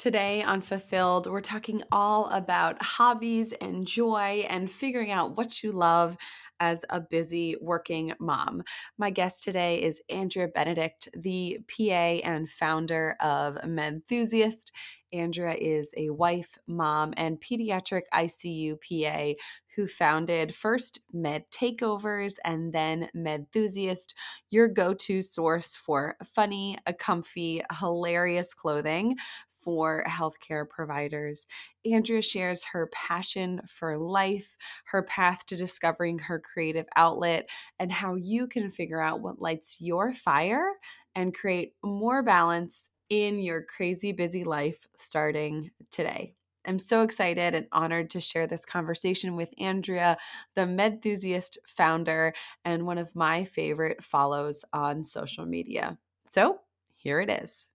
Today on Fulfilled, we're talking all about hobbies and joy and figuring out what you love as a busy working mom. My guest today is Andrea Benedict, the PA and founder of Medthusiast. Andrea is a wife, mom, and pediatric ICU PA who founded first Med Takeovers and then Medthusiast, your go to source for funny, comfy, hilarious clothing for healthcare providers. Andrea shares her passion for life, her path to discovering her creative outlet, and how you can figure out what lights your fire and create more balance in your crazy busy life starting today. I'm so excited and honored to share this conversation with Andrea, the Medthusiast founder and one of my favorite follows on social media. So here it is.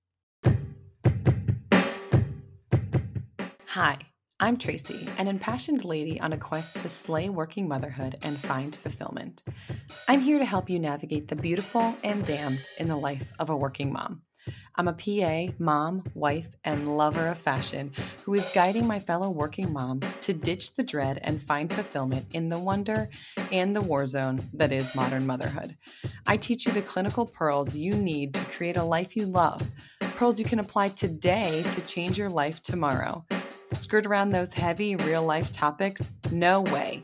Hi, I'm Tracy, an impassioned lady on a quest to slay working motherhood and find fulfillment. I'm here to help you navigate the beautiful and damned in the life of a working mom. I'm a PA, mom, wife, and lover of fashion who is guiding my fellow working moms to ditch the dread and find fulfillment in the wonder and the war zone that is modern motherhood. I teach you the clinical pearls you need to create a life you love, pearls you can apply today to change your life tomorrow. Skirt around those heavy real life topics? No way.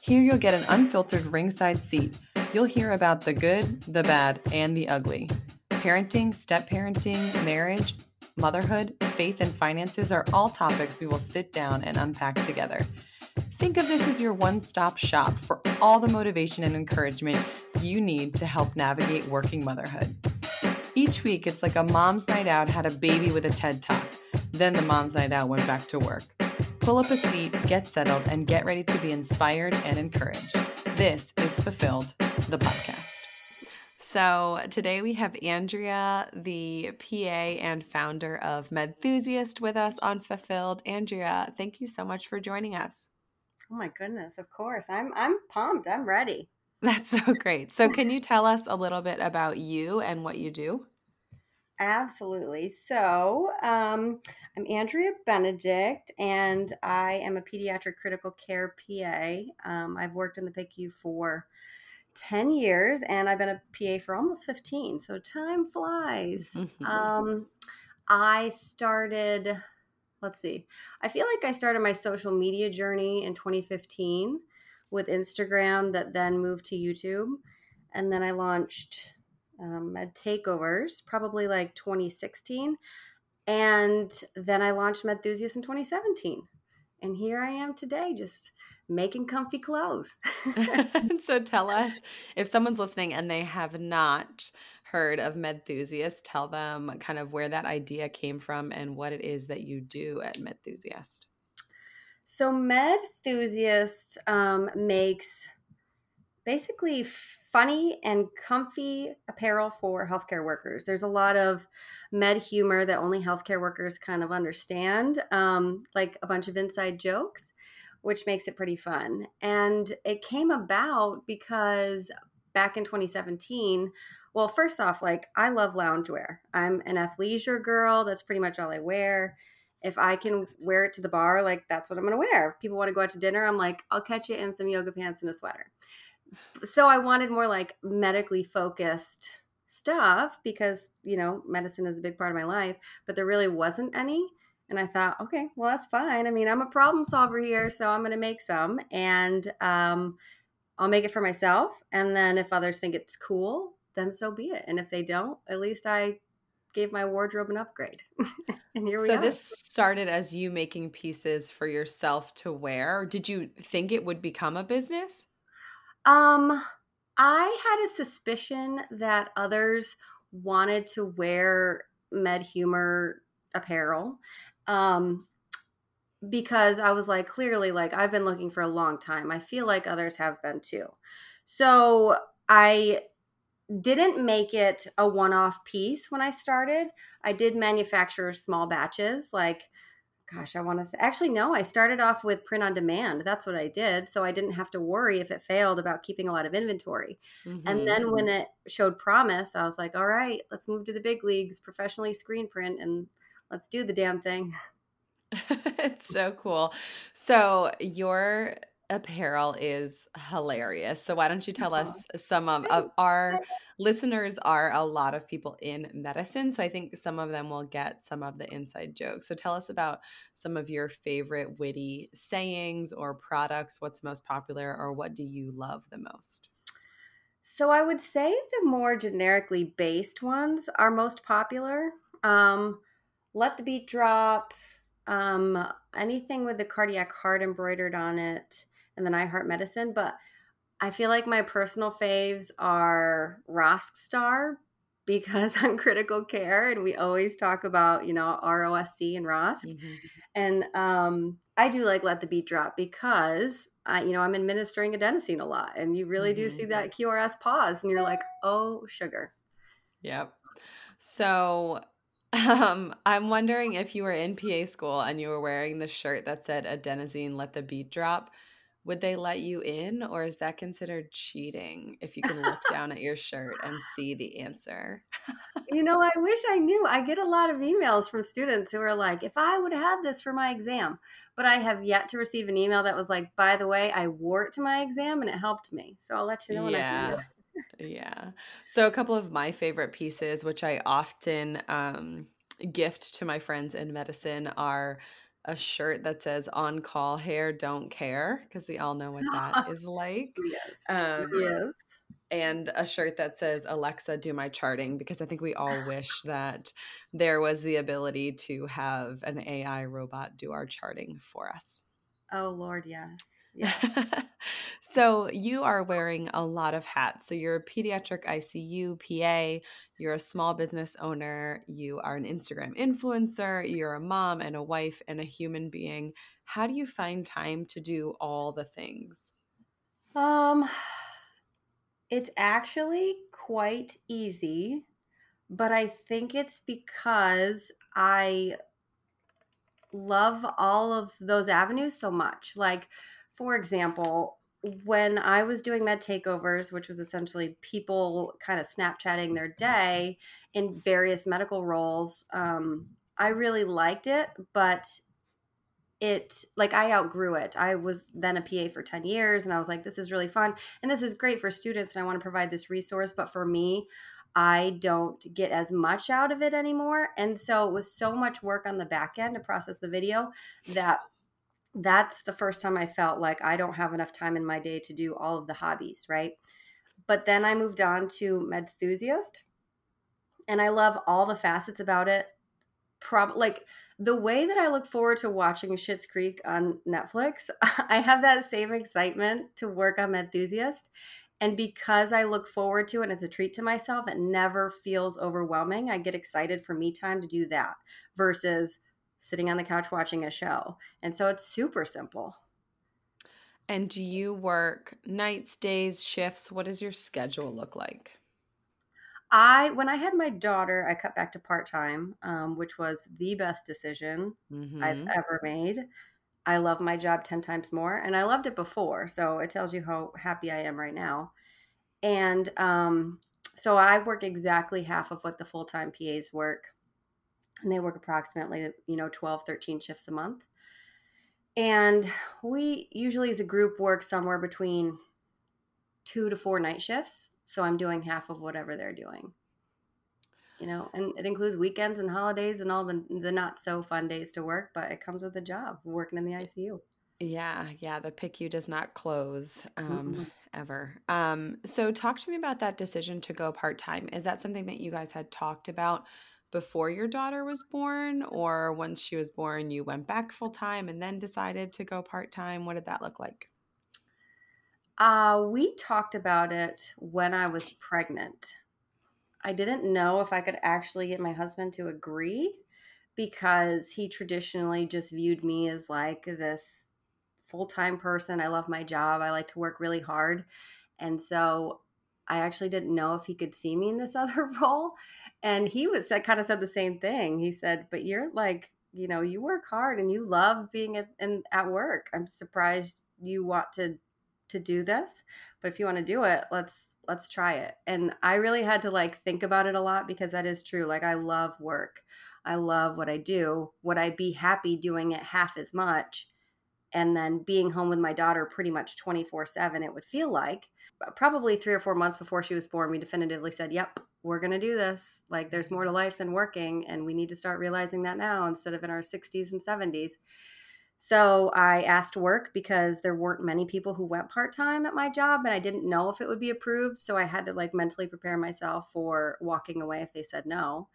Here you'll get an unfiltered ringside seat. You'll hear about the good, the bad, and the ugly. Parenting, step parenting, marriage, motherhood, faith, and finances are all topics we will sit down and unpack together. Think of this as your one stop shop for all the motivation and encouragement you need to help navigate working motherhood. Each week, it's like a mom's night out had a baby with a TED Talk. Then the mom's night out went back to work. Pull up a seat, get settled, and get ready to be inspired and encouraged. This is Fulfilled, the podcast. So today we have Andrea, the PA and founder of Medthusiast, with us on Fulfilled. Andrea, thank you so much for joining us. Oh my goodness, of course. I'm I'm pumped. I'm ready. That's so great. So can you tell us a little bit about you and what you do? Absolutely. So, um, I'm Andrea Benedict, and I am a pediatric critical care PA. Um, I've worked in the PICU for 10 years, and I've been a PA for almost 15. So, time flies. um, I started, let's see, I feel like I started my social media journey in 2015 with Instagram, that then moved to YouTube. And then I launched um, Med Takeovers, probably like 2016. And then I launched Medthusiast in 2017. And here I am today, just making comfy clothes. so tell us if someone's listening and they have not heard of Medthusiast, tell them kind of where that idea came from and what it is that you do at Medthusiast. So Medthusiast um, makes basically funny and comfy apparel for healthcare workers. There's a lot of med humor that only healthcare workers kind of understand, um, like a bunch of inside jokes, which makes it pretty fun. And it came about because back in 2017, well, first off, like I love loungewear. I'm an athleisure girl. That's pretty much all I wear. If I can wear it to the bar, like that's what I'm to wear. If people want to go out to dinner, I'm like, I'll catch you in some yoga pants and a sweater so I wanted more like medically focused stuff because, you know, medicine is a big part of my life, but there really wasn't any. And I thought, okay, well, that's fine. I mean, I'm a problem solver here, so I'm going to make some and um, I'll make it for myself. And then if others think it's cool, then so be it. And if they don't, at least I gave my wardrobe an upgrade. and here we so are. So this started as you making pieces for yourself to wear. Did you think it would become a business? Um, I had a suspicion that others wanted to wear med humor apparel. Um, because I was like, clearly, like, I've been looking for a long time. I feel like others have been too. So I didn't make it a one off piece when I started. I did manufacture small batches, like gosh, I want to say, actually, no, I started off with print on demand. That's what I did. So I didn't have to worry if it failed about keeping a lot of inventory. Mm-hmm. And then when it showed promise, I was like, all right, let's move to the big leagues, professionally screen print and let's do the damn thing. it's so cool. So your apparel is hilarious. So why don't you tell us some of, of our listeners are a lot of people in medicine. So I think some of them will get some of the inside jokes. So tell us about some of your favorite witty sayings or products. What's most popular or what do you love the most? So I would say the more generically based ones are most popular. Um, Let the beat drop, um, anything with the cardiac heart embroidered on it, and then I Heart Medicine. But I feel like my personal faves are ROSC Star because I'm critical care and we always talk about, you know, ROSC and ROSC. Mm-hmm. And um, I do like Let the Beat Drop because I, you know, I'm administering adenosine a lot and you really mm-hmm. do see that QRS pause and you're like, oh, sugar. Yep. So um, I'm wondering if you were in PA school and you were wearing the shirt that said adenosine, let the beat drop would they let you in or is that considered cheating if you can look down at your shirt and see the answer? You know i wish i knew. I get a lot of emails from students who are like if i would have had this for my exam but i have yet to receive an email that was like by the way i wore it to my exam and it helped me. So i'll let you know when yeah. i can yeah. So a couple of my favorite pieces which i often um, gift to my friends in medicine are a shirt that says on call hair don't care because we all know what that is like yes um, yes and a shirt that says alexa do my charting because i think we all wish that there was the ability to have an ai robot do our charting for us. Oh lord yes Yes. so you are wearing a lot of hats. So you're a pediatric ICU PA, you're a small business owner, you are an Instagram influencer, you're a mom and a wife and a human being. How do you find time to do all the things? Um it's actually quite easy, but I think it's because I love all of those avenues so much. Like for example, when I was doing med takeovers, which was essentially people kind of Snapchatting their day in various medical roles, um, I really liked it, but it like I outgrew it. I was then a PA for 10 years and I was like, this is really fun and this is great for students and I want to provide this resource. But for me, I don't get as much out of it anymore. And so it was so much work on the back end to process the video that that's the first time I felt like I don't have enough time in my day to do all of the hobbies, right? But then I moved on to Medthusiast and I love all the facets about it. Prob like the way that I look forward to watching Schitt's Creek on Netflix, I have that same excitement to work on Medthusiast. And because I look forward to it as a treat to myself, it never feels overwhelming. I get excited for me time to do that versus sitting on the couch watching a show. And so it's super simple. And do you work nights, days, shifts? What does your schedule look like? I when I had my daughter, I cut back to part time, um, which was the best decision mm-hmm. I've ever made. I love my job ten times more, and I loved it before, so it tells you how happy I am right now. And um, so I work exactly half of what the full time PAs work and they work approximately you know 12 13 shifts a month. And we usually as a group work somewhere between two to four night shifts. So i'm doing half of whatever they're doing. You know and it includes weekends and holidays and all the, the not so fun days to work but it comes with the job working in the icu yeah yeah the picu does not close um, mm-hmm. ever. Um, so talk to me about that decision to go part-time. Is that something that you guys had talked about before your daughter was born or once she was born you went back full time and then decided to go part time what did that look like? Uh, we talked about it when i was pregnant. I didn't know if i could actually get my husband to agree because he traditionally just viewed me as like this full-time person. I love my job. I like to work really hard. And so i actually didn't know if he could see me in this other role and he was said kind of said the same thing. He said but you're like you know you work hard and you love being at, at work. I'm surprised you want to to do this but if you want to do it let's let's try it. And i really had to like think about it a lot because that is true. Like i love work. I love what I do. Would I be happy doing it half as much? And then being home with my daughter pretty much 24 7, it would feel like. Probably three or four months before she was born, we definitively said, Yep, we're going to do this. Like, there's more to life than working. And we need to start realizing that now instead of in our 60s and 70s. So I asked work because there weren't many people who went part time at my job and I didn't know if it would be approved. So I had to like mentally prepare myself for walking away if they said no.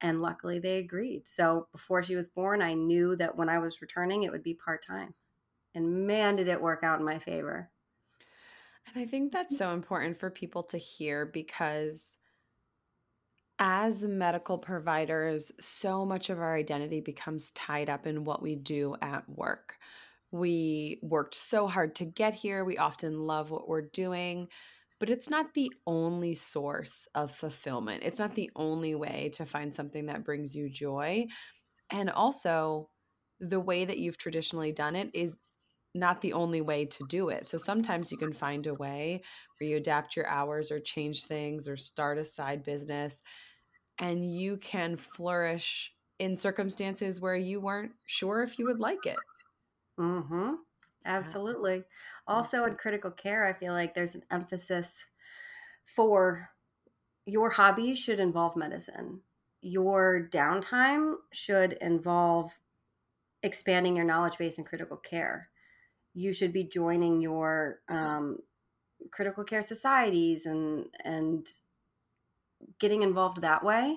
And luckily they agreed. So before she was born, I knew that when I was returning, it would be part time. And man, did it work out in my favor. And I think that's so important for people to hear because as medical providers, so much of our identity becomes tied up in what we do at work. We worked so hard to get here. We often love what we're doing, but it's not the only source of fulfillment. It's not the only way to find something that brings you joy. And also, the way that you've traditionally done it is not the only way to do it. So sometimes you can find a way where you adapt your hours or change things or start a side business and you can flourish in circumstances where you weren't sure if you would like it. Mhm. Absolutely. Also in critical care, I feel like there's an emphasis for your hobby should involve medicine. Your downtime should involve expanding your knowledge base in critical care you should be joining your um, critical care societies and and getting involved that way.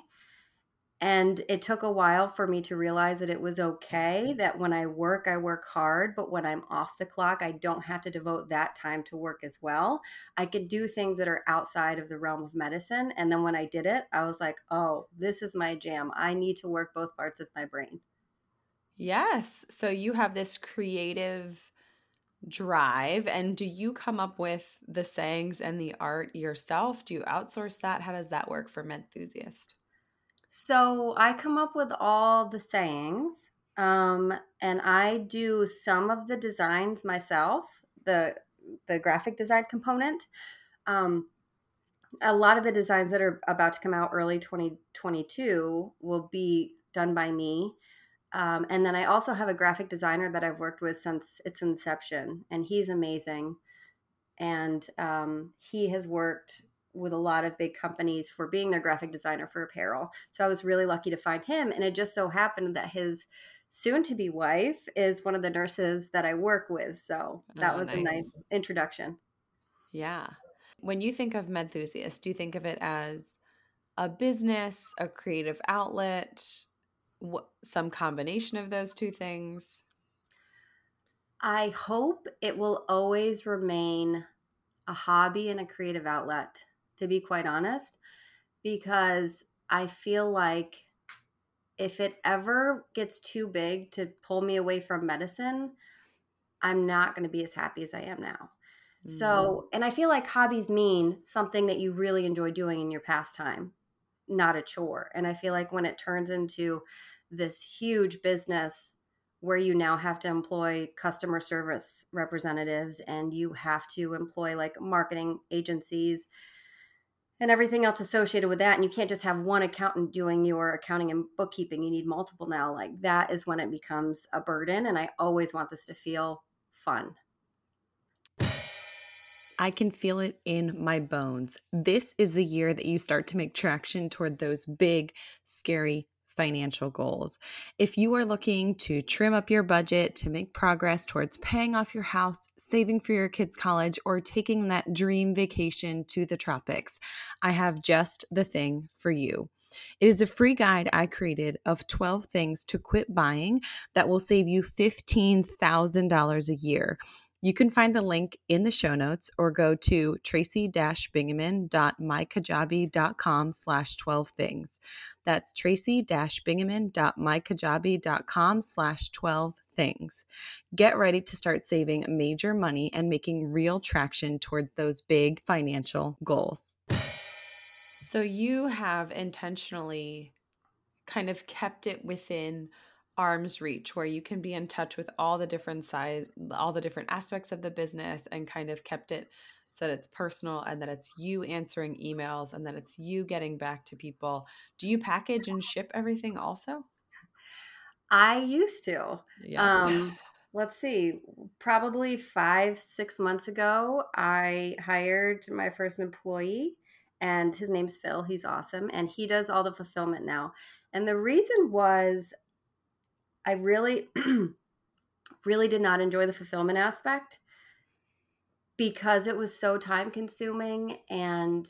And it took a while for me to realize that it was okay that when i work i work hard but when i'm off the clock i don't have to devote that time to work as well. I could do things that are outside of the realm of medicine and then when i did it i was like oh this is my jam. I need to work both parts of my brain. Yes. So you have this creative drive and do you come up with the sayings and the art yourself? Do you outsource that? How does that work for Medthusiast so i come up with all the sayings um, and i do some of the designs myself the the graphic design component. Um, a lot of the designs that are about to come out early 2022 will be done by me um, and then I also have a graphic designer that I've worked with since its inception, and he's amazing. And um, he has worked with a lot of big companies for being their graphic designer for apparel. So I was really lucky to find him. And it just so happened that his soon to be wife is one of the nurses that I work with. So that oh, was nice. a nice introduction. Yeah. When you think of Medthusiast, do you think of it as a business, a creative outlet, what, some combination of those two things? I hope it will always remain a hobby and a creative outlet, to be quite honest, because I feel like if it ever gets too big to pull me away from medicine, I'm not going to be as happy as I am now. Mm-hmm. So, and I feel like hobbies mean something that you really enjoy doing in your pastime not a chore. And I feel like when it turns into this huge business where you now have to employ customer service representatives and you have to employ like marketing agencies and everything else associated with that and you can't just have one accountant doing your accounting and bookkeeping you need multiple now like that is when it becomes a burden and i always want this to feel fun I can feel it in my bones. This is the year that you start to make traction toward those big, scary financial goals. If you are looking to trim up your budget to make progress towards paying off your house, saving for your kids' college, or taking that dream vacation to the tropics, I have just the thing for you. It is a free guide I created of 12 things to quit buying that will save you $15,000 a year. You can find the link in the show notes or go to tracy-bingaman.mykajabi.com slash 12 things. That's tracy-bingaman.mykajabi.com slash 12 things. Get ready to start saving major money and making real traction toward those big financial goals. So you have intentionally kind of kept it within – arm's reach where you can be in touch with all the different size all the different aspects of the business and kind of kept it so that it's personal and that it's you answering emails and that it's you getting back to people. Do you package and ship everything also? I used to. Yeah. Um, let's see, probably five, six months ago, I hired my first employee, and his name's Phil. He's awesome, and he does all the fulfillment now. And the reason was I really, really did not enjoy the fulfillment aspect because it was so time consuming and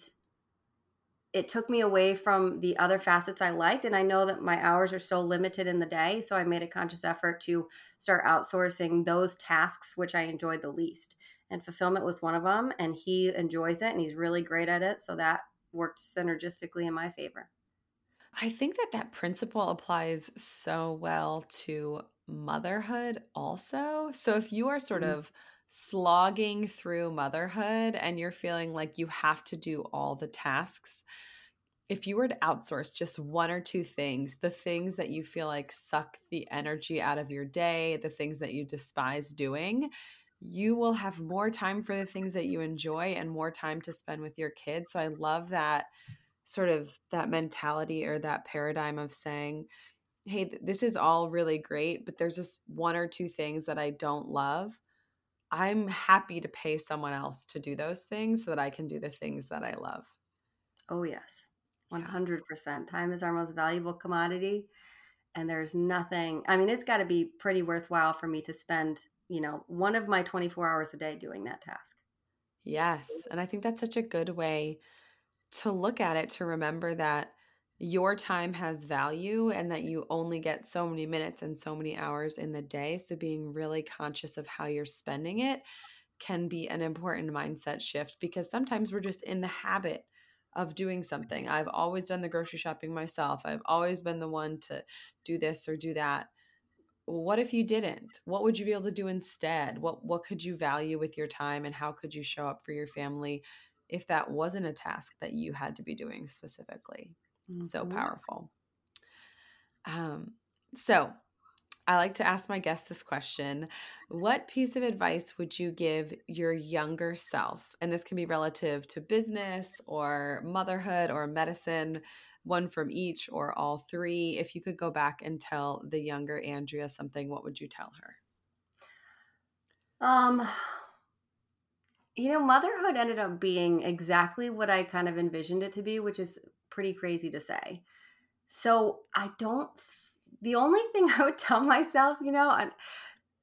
it took me away from the other facets I liked. And I know that my hours are so limited in the day. So I made a conscious effort to start outsourcing those tasks, which I enjoyed the least. And fulfillment was one of them. And he enjoys it and he's really great at it. So that worked synergistically in my favor. I think that that principle applies so well to motherhood also. So if you are sort mm-hmm. of slogging through motherhood and you're feeling like you have to do all the tasks, if you were to outsource just one or two things, the things that you feel like suck the energy out of your day, the things that you despise doing, you will have more time for the things that you enjoy and more time to spend with your kids. So I love that sort of that mentality or that paradigm of saying, hey, this is all really great, but there's just one or two things that I don't love. I'm happy to pay someone else to do those things so that I can do the things that I love. Oh, yes. 100%. Time is our most valuable commodity. And there's nothing, I mean, it's got to be pretty worthwhile for me to spend, you know, one of my 24 hours a day doing that task. Yes. And I think that's such a good way to look at it to remember that your time has value and that you only get so many minutes and so many hours in the day. So, being really conscious of how you're spending it can be an important mindset shift because sometimes we're just in the habit of doing something. I've always done the grocery shopping myself, I've always been the one to do this or do that. What if you didn't? What would you be able to do instead? What what could you value with your time and how could you show up for your family if that wasn't a task that you had to be doing specifically. Mm-hmm. So powerful. Um, so I like to ask my guests this question What piece of advice would you give your younger self? And this can be relative to business or motherhood or medicine, one from each or all three. If you could go back and tell the younger Andrea something, what would you tell her? Um, you know, motherhood ended up being exactly what I kind of envisioned it to be, which is pretty crazy to say. So I don't, the only thing I would tell myself, you know,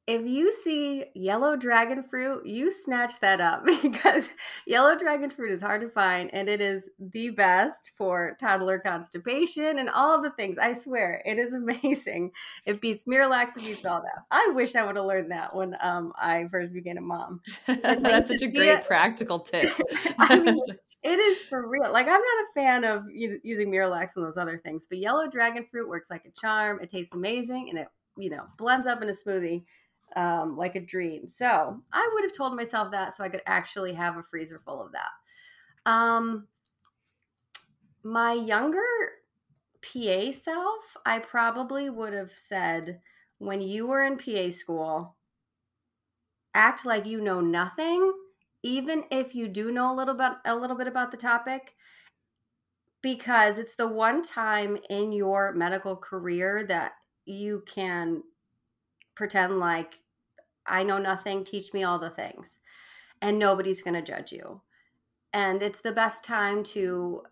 if you see yellow dragon fruit, you snatch that up because yellow dragon fruit is hard to find and it is the best for toddler constipation and all the things. I swear, it is amazing. It beats Miralax, it beats all that. I wish I would have learned that when um, I first became a mom. That's such a great practical tip. I mean, it is for real. Like I'm not a fan of using Miralax and those other things, but yellow dragon fruit works like a charm. It tastes amazing and it, you know, blends up in a smoothie um, like a dream. So I would have told myself that so I could actually have a freezer full of that. Um, my younger PA self, I probably would have said, when you were in PA school, act like you know nothing, even if you do know a little bit a little bit about the topic, because it's the one time in your medical career that you can pretend like I know nothing, teach me all the things. And nobody's going to judge you. And it's the best time to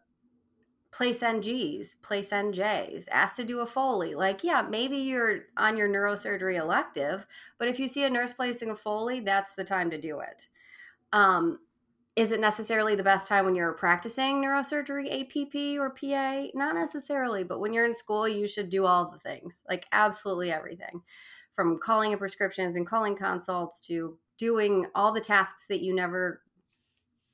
place NGs, place NJs, ask to do a Foley. Like, yeah, maybe you're on your neurosurgery elective, but if you see a nurse placing a Foley, that's the time to do it. Um, is it necessarily the best time when you're practicing neurosurgery APP or PA? Not necessarily, but when you're in school, you should do all the things, like absolutely everything from calling in prescriptions and calling consults to doing all the tasks that you never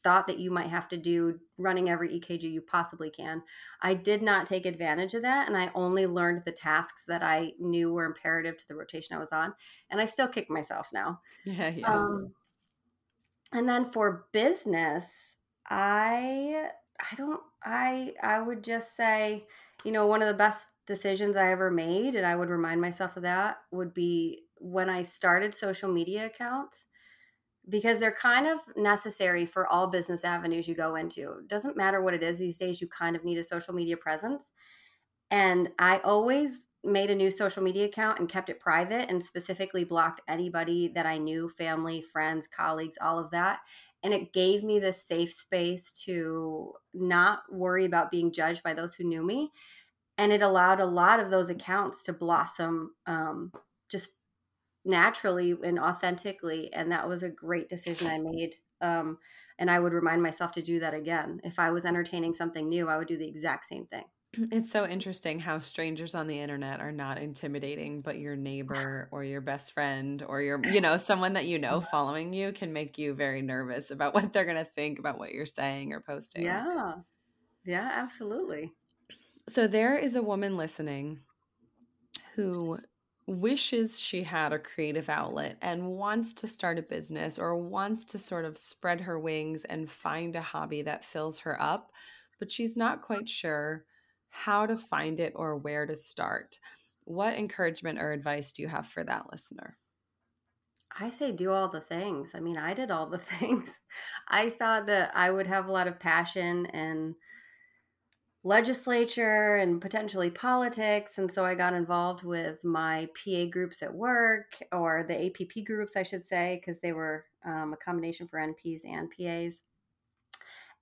thought that you might have to do running every EKG you possibly can. I did not take advantage of that and I only learned the tasks that I knew were imperative to the rotation I was on and I still kick myself now. Yeah, yeah. Um, and then for business, I I don't I I would just say, you know, one of the best decisions I ever made, and I would remind myself of that, would be when I started social media accounts. because they're kind of necessary for all business avenues you go into. It doesn't matter what it is these days, you kind of need a social media presence. And I always made a new social media account and kept it private and specifically blocked anybody that I knew family, friends, colleagues, all of that. And it gave me the safe space to not worry about being judged by those who knew me. And it allowed a lot of those accounts to blossom um, just naturally and authentically. And that was a great decision I made. Um, and I would remind myself to do that again. If I was entertaining something new, I would do the exact same thing. It's so interesting how strangers on the internet are not intimidating, but your neighbor or your best friend or your, you know, someone that you know following you can make you very nervous about what they're going to think about what you're saying or posting. Yeah. Yeah, absolutely. So there is a woman listening who wishes she had a creative outlet and wants to start a business or wants to sort of spread her wings and find a hobby that fills her up, but she's not quite sure how to find it or where to start. What encouragement or advice do you have for that listener? I say do all the things. I mean, I did all the things. I thought that I would have a lot of passion and legislature and potentially politics. And so I got involved with my PA groups at work, or the APP groups, I should say, because they were um, a combination for NPs and PAs.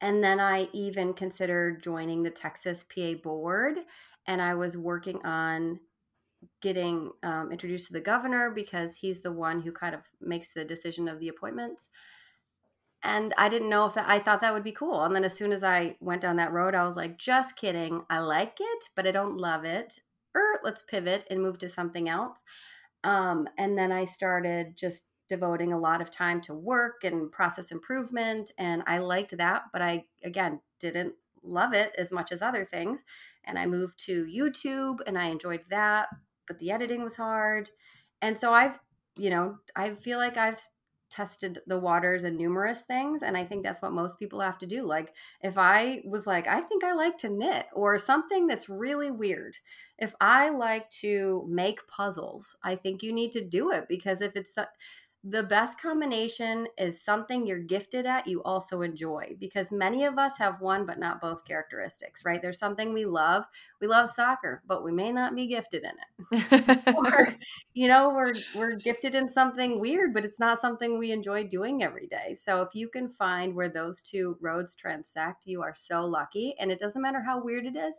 And then I even considered joining the Texas PA board. And I was working on getting um, introduced to the governor because he's the one who kind of makes the decision of the appointments. And I didn't know if that, I thought that would be cool. And then as soon as I went down that road, I was like, just kidding. I like it, but I don't love it. Er, let's pivot and move to something else. Um, and then I started just devoting a lot of time to work and process improvement and I liked that but I again didn't love it as much as other things and I moved to YouTube and I enjoyed that but the editing was hard and so I've you know I feel like I've tested the waters and numerous things and i think that's what most people have to do like if i was like i think i like to knit or something that's really weird. If i like to make puzzles i think you need to do it because if it's the best combination is something you're gifted at you also enjoy because many of us have one but not both characteristics right? There's something we love. We love soccer but we may not be gifted in it. Or you know we're we're gifted in something weird but it's not something we enjoy doing every day. So if you can find where those two roads transect you are so lucky. And it doesn't matter how weird it is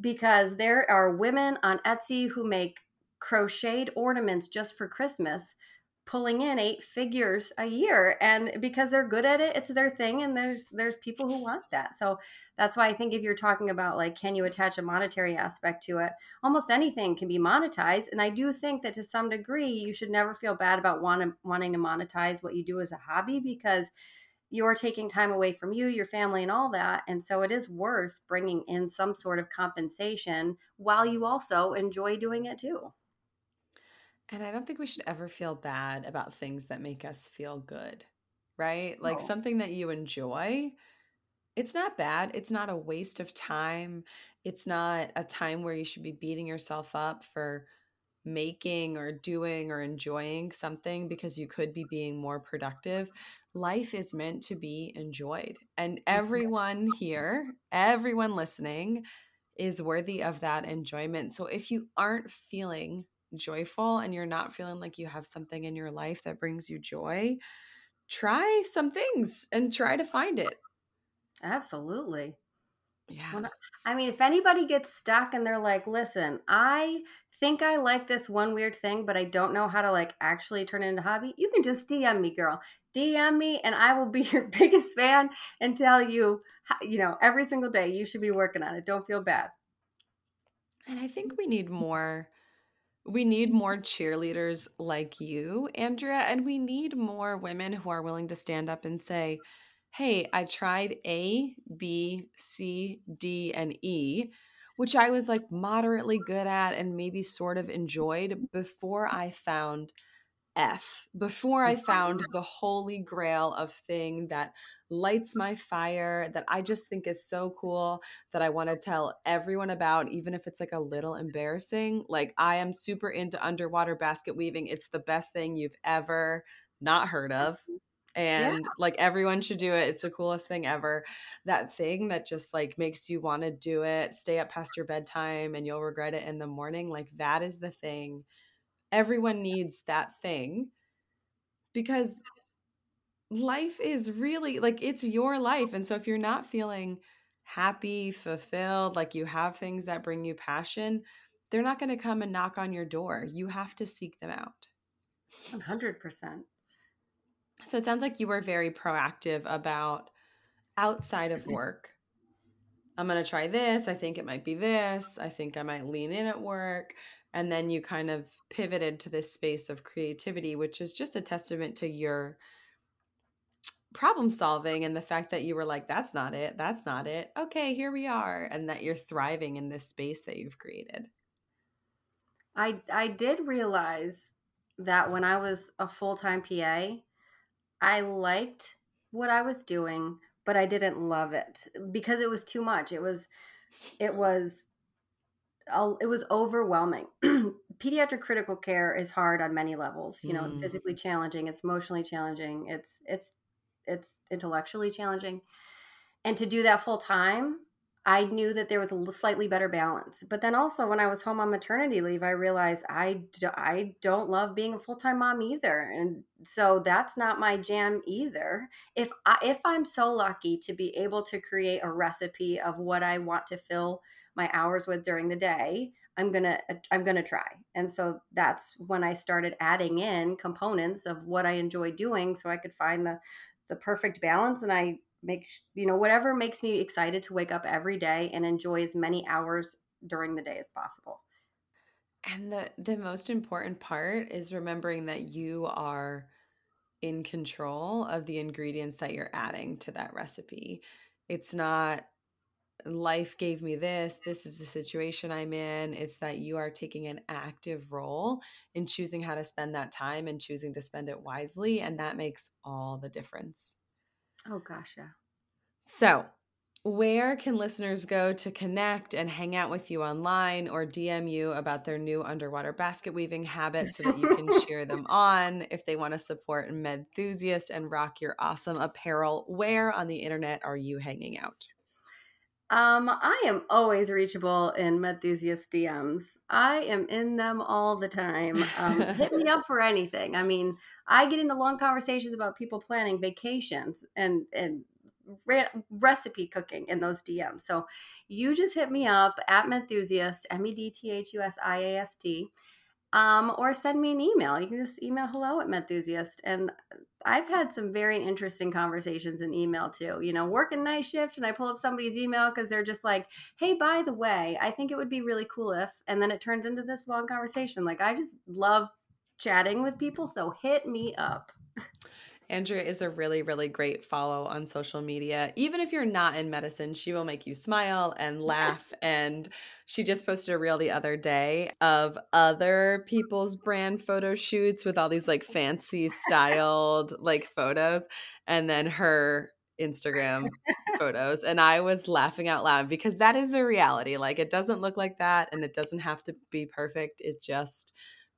because there are women on Etsy who make crocheted ornaments just for Christmas pulling in eight figures a year and because they're good at it it's their thing and there's there's people who want that. So that's why i think if you're talking about like can you attach a monetary aspect to it almost anything can be monetized and i do think that to some degree you should never feel bad about want, wanting to monetize what you do as a hobby because you're taking time away from you your family and all that and so it is worth bringing in some sort of compensation while you also enjoy doing it too and I don't think we should ever feel bad about things that make us feel good, right? Like Oh. something that you enjoy, it's not bad. It's not a waste of time. It's not a time where you should be beating yourself up for making or doing or enjoying something because you could be being more productive. Life is meant to be enjoyed. And mm-hmm. everyone here, everyone listening, is worthy of that enjoyment. So if you aren't feeling joyful and you're not feeling like you have something in your life that brings you joy, try some things and try to find it. Absolutely. Yeah. I mean, if anybody gets stuck and they're like, listen, I think I like this one weird thing, but I don't know how to like actually turn it into a hobby, you can just DM me, girl. DM me and I will be your biggest fan and tell you, you know, every single day you should be working on it. Don't feel bad. And I think we need more we need more cheerleaders like you, Andrea, and we need more women who are willing to stand up and say, Hey, I tried A, B, C, D, and E, which I was like moderately good at and maybe sort of enjoyed before I found F, before I found the holy grail of thing that lights my fire, that I just think is so cool, that I want to tell everyone about, even if it's like a little embarrassing. Like, I am super into underwater basket weaving. It's the best thing you've ever not heard mm-hmm. of. and yeah. like everyone should do it. It's the coolest thing ever. That thing that just like makes you want to do it, stay up past your bedtime and you'll regret it in the morning. Like that is the thing. Everyone needs that thing because life is really like it's your life. And so if you're not feeling happy, fulfilled, like you have things that bring you passion, they're not going to come and knock on your door. You have to seek them out. 100%. So it sounds like you were very proactive about outside of work. I'm going to try this. I think it might be this. I think I might lean in at work. And then you kind of pivoted to this space of creativity, which is just a testament to your problem solving and the fact that you were like, that's not it. That's not it. Okay, here we are. And that you're thriving in this space that you've created. I I did realize that when I was a full-time PA, I liked what I was doing, but I didn't love it because it was too much. It was it was it was overwhelming. Pediatric critical care is hard on many levels. You know, mm. it's physically challenging, it's emotionally challenging, it's it's it's intellectually challenging. And to do that full time, I knew that there was a slightly better balance. But then also when I was home on maternity leave, I realized I, do, I don't love being a full-time mom either. And so that's not my jam either. If I, if I'm so lucky to be able to create a recipe of what I want to fill my hours with during the day, I'm going to uh, I'm to try. And so that's when I started adding in components of what I enjoy doing so I could find the the perfect balance and I make you know whatever makes me excited to wake up every day and enjoy as many hours during the day as possible. And the the most important part is remembering that you are in control of the ingredients that you're adding to that recipe. It's not life gave me this, this is the situation I'm in. It's that you are taking an active role in choosing how to spend that time and choosing to spend it wisely. And that makes all the difference. Oh, gosh, yeah. So, where can listeners go to connect and hang out with you online or DM you about their new underwater basket weaving habits so that you can cheer them on if they want to support Medthusiast and rock your awesome apparel? Where on the internet are you hanging out? Um, I am always reachable in Medthusiast DMs. I am in them all the time. Um, hit me up for anything. I mean, I get into long conversations about people planning vacations and and re- recipe cooking in those DMs. So you just hit me up at Medthusiast, M E D T H U S I A S T, um, or send me an email. You can just email hello at Medthusiast. And I've had some very interesting conversations in email too. You know, working night shift, and I pull up somebody's email because they're just like, hey, by the way, I think it would be really cool if, and then it turns into this long conversation. Like, I just love chatting with people. So hit me up. Andrea is a really, really great follow on social media. Even if you're not in medicine, she will make you smile and laugh. and she just posted a reel the other day of other people's brand photo shoots with all these like fancy styled like photos. And then her Instagram photos. And I was laughing out loud because that is the reality. Like it doesn't look like that and it doesn't have to be perfect. It just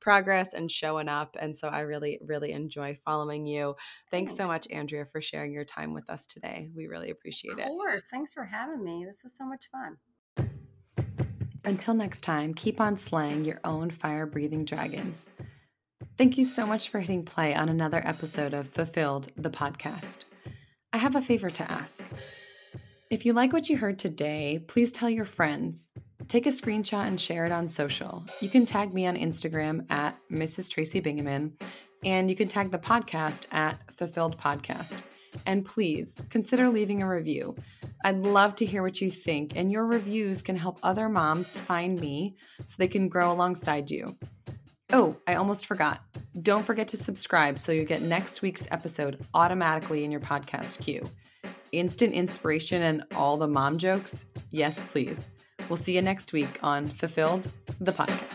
progress and showing up. And so I really, really enjoy following you. Thanks so much, Andrea, for sharing your time with us today. We really appreciate it. Of course. Thanks for having me. This was so much fun. Until next time, keep on slaying your own fire breathing dragons. Thank you so much for hitting play on another episode of Fulfilled, the podcast. I have a favor to ask. If you like what you heard today, please tell your friends. Take a screenshot and share it on social. You can tag me on Instagram at Mrs. Tracy Bingaman, and you can tag the podcast at Fulfilled Podcast. And please consider leaving a review. I'd love to hear what you think, and your reviews can help other moms find me so they can grow alongside you. Oh, I almost forgot. Don't forget to subscribe so you get next week's episode automatically in your podcast queue instant inspiration and all the mom jokes? Yes, please. We'll see you next week on Fulfilled, the podcast.